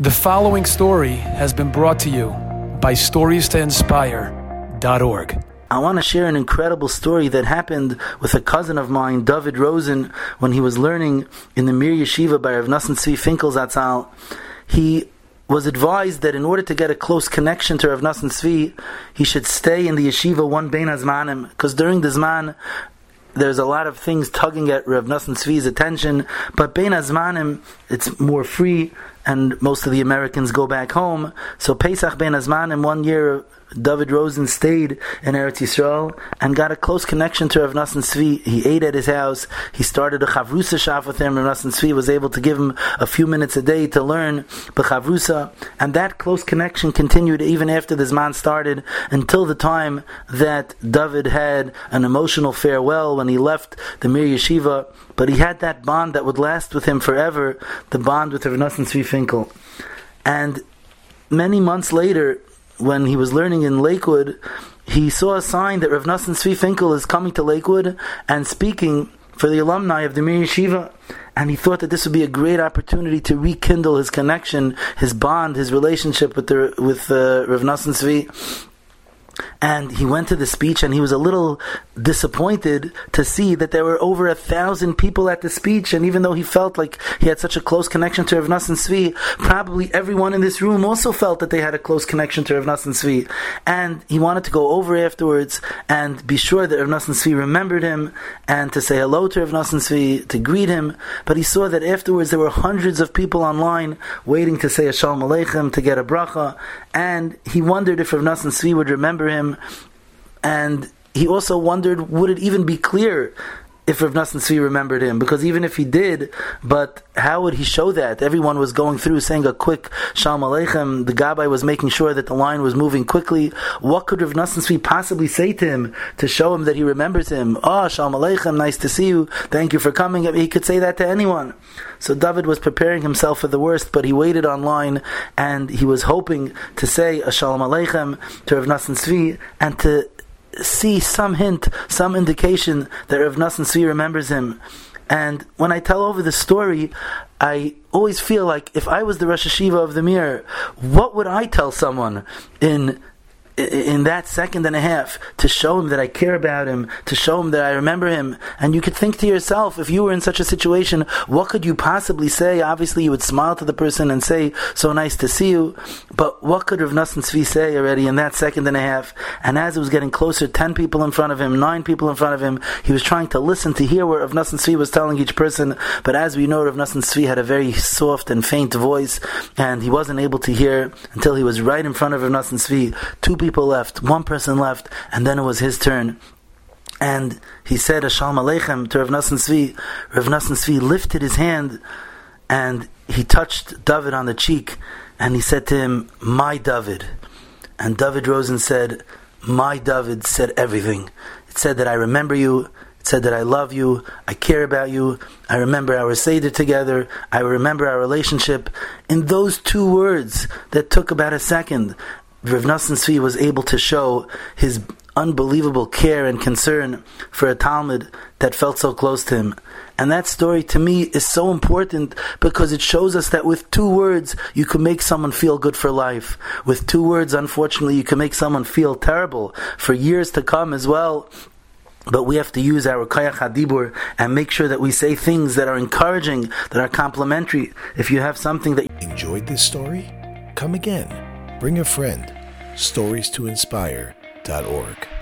The following story has been brought to you by StoriesToInspire.org. I want to share an incredible story that happened with a cousin of mine, David Rosen, when he was learning in the Mir Yeshiva by Rav Nosson Tzvi Finkel Zatzal. He was advised that in order to get a close connection to Rav Nosson Tzvi, he should stay in the yeshiva one bein azmanim, because during the zman, there's a lot of things tugging at Rav Nosson Tzvi's attention, but bein azmanim, it's more free, and most of the Americans go back home. So Pesach bein azmanim, one year David Rosen stayed in Eretz Yisrael and got a close connection to Rav Nosson Tzvi. He ate at his house. He started a Chavrusa Shaf with him. Rav Nosson Tzvi was able to give him a few minutes a day to learn B'Chavrusa. And that close connection continued even after the Zman started until the time that David had an emotional farewell when he left the Mir Yeshiva. But he had that bond that would last with him forever, the bond with Rav Nosson Tzvi Finkel. And many months later, when he was learning in Lakewood, he saw a sign that Rav Nosson Tzvi Finkel is coming to Lakewood and speaking for the alumni of the Mir Yeshiva. And he thought that this would be a great opportunity to rekindle his connection, his bond, his relationship with the with uh, Rav Nosson Tzvi and he went to the speech and he was a little disappointed to see that there were over a thousand people at the speech. And even though he felt like he had such a close connection to Rav Nosson Tzvi probably everyone in this room also felt that they had a close connection to Rav Nosson Tzvi and he wanted to go over afterwards and be sure that Rav Nosson Tzvi remembered him and to say hello to Rav Nosson Tzvi to greet him. But he saw that afterwards there were hundreds of people online waiting to say a Shalom Aleichem to get a bracha. And he wondered if Rav Nosson Tzvi would remember him and he also wondered would it even be clear if Rav Nosson Tzvi remembered him, because even if he did, but how would he show that? Everyone was going through saying a quick Shalom Aleichem. The Gabbai was making sure that the line was moving quickly. What could Rav Nosson Tzvi possibly say to him to show him that he remembers him? Oh, Shalom Aleichem, nice to see you. Thank you for coming. He could say that to anyone. So David was preparing himself for the worst, but he waited online and he was hoping to say a Shalom Aleichem to Rav Nosson Tzvi and to see some hint, some indication that Rav Nosson Tzvi remembers him. And when I tell over the story, I always feel like if I was the Rosh Yeshiva of the Mir, what would I tell someone in in that second and a half to show him that I care about him, to show him that I remember him. And you could think to yourself, if you were in such a situation, what could you possibly say? Obviously, you would smile to the person and say, "So nice to see you." But what could Rav Nosson Tzvi say already in that second and a half? And as it was getting closer, ten people in front of him, nine people in front of him, he was trying to listen to hear what Rav Nosson Tzvi was telling each person. But as we know, Rav Nosson Tzvi had a very soft and faint voice, and he wasn't able to hear until he was right in front of Rav Nosson Tzvi. Two people left, one person left, and then it was his turn. And he said, Shalom Aleichem to Rav Nosson Tzvi. Rav Nosson Tzvi lifted his hand and he touched David on the cheek and he said to him, My David. And David Rosen said, My David said everything. It said that I remember you. It said that I love you. I care about you. I remember our Seder together. I remember our relationship. In those two words that took about a second, Rav Nosson Tzvi was able to show his unbelievable care and concern for a talmid that felt so close to him. And that story to me is so important because it shows us that with two words you can make someone feel good for life. With two words, unfortunately, you can make someone feel terrible for years to come as well. But we have to use our koach hadibur and make sure that we say things that are encouraging, that are complimentary. If you have something that enjoyed this story, come again Bring a friend. Stories to inspire.org.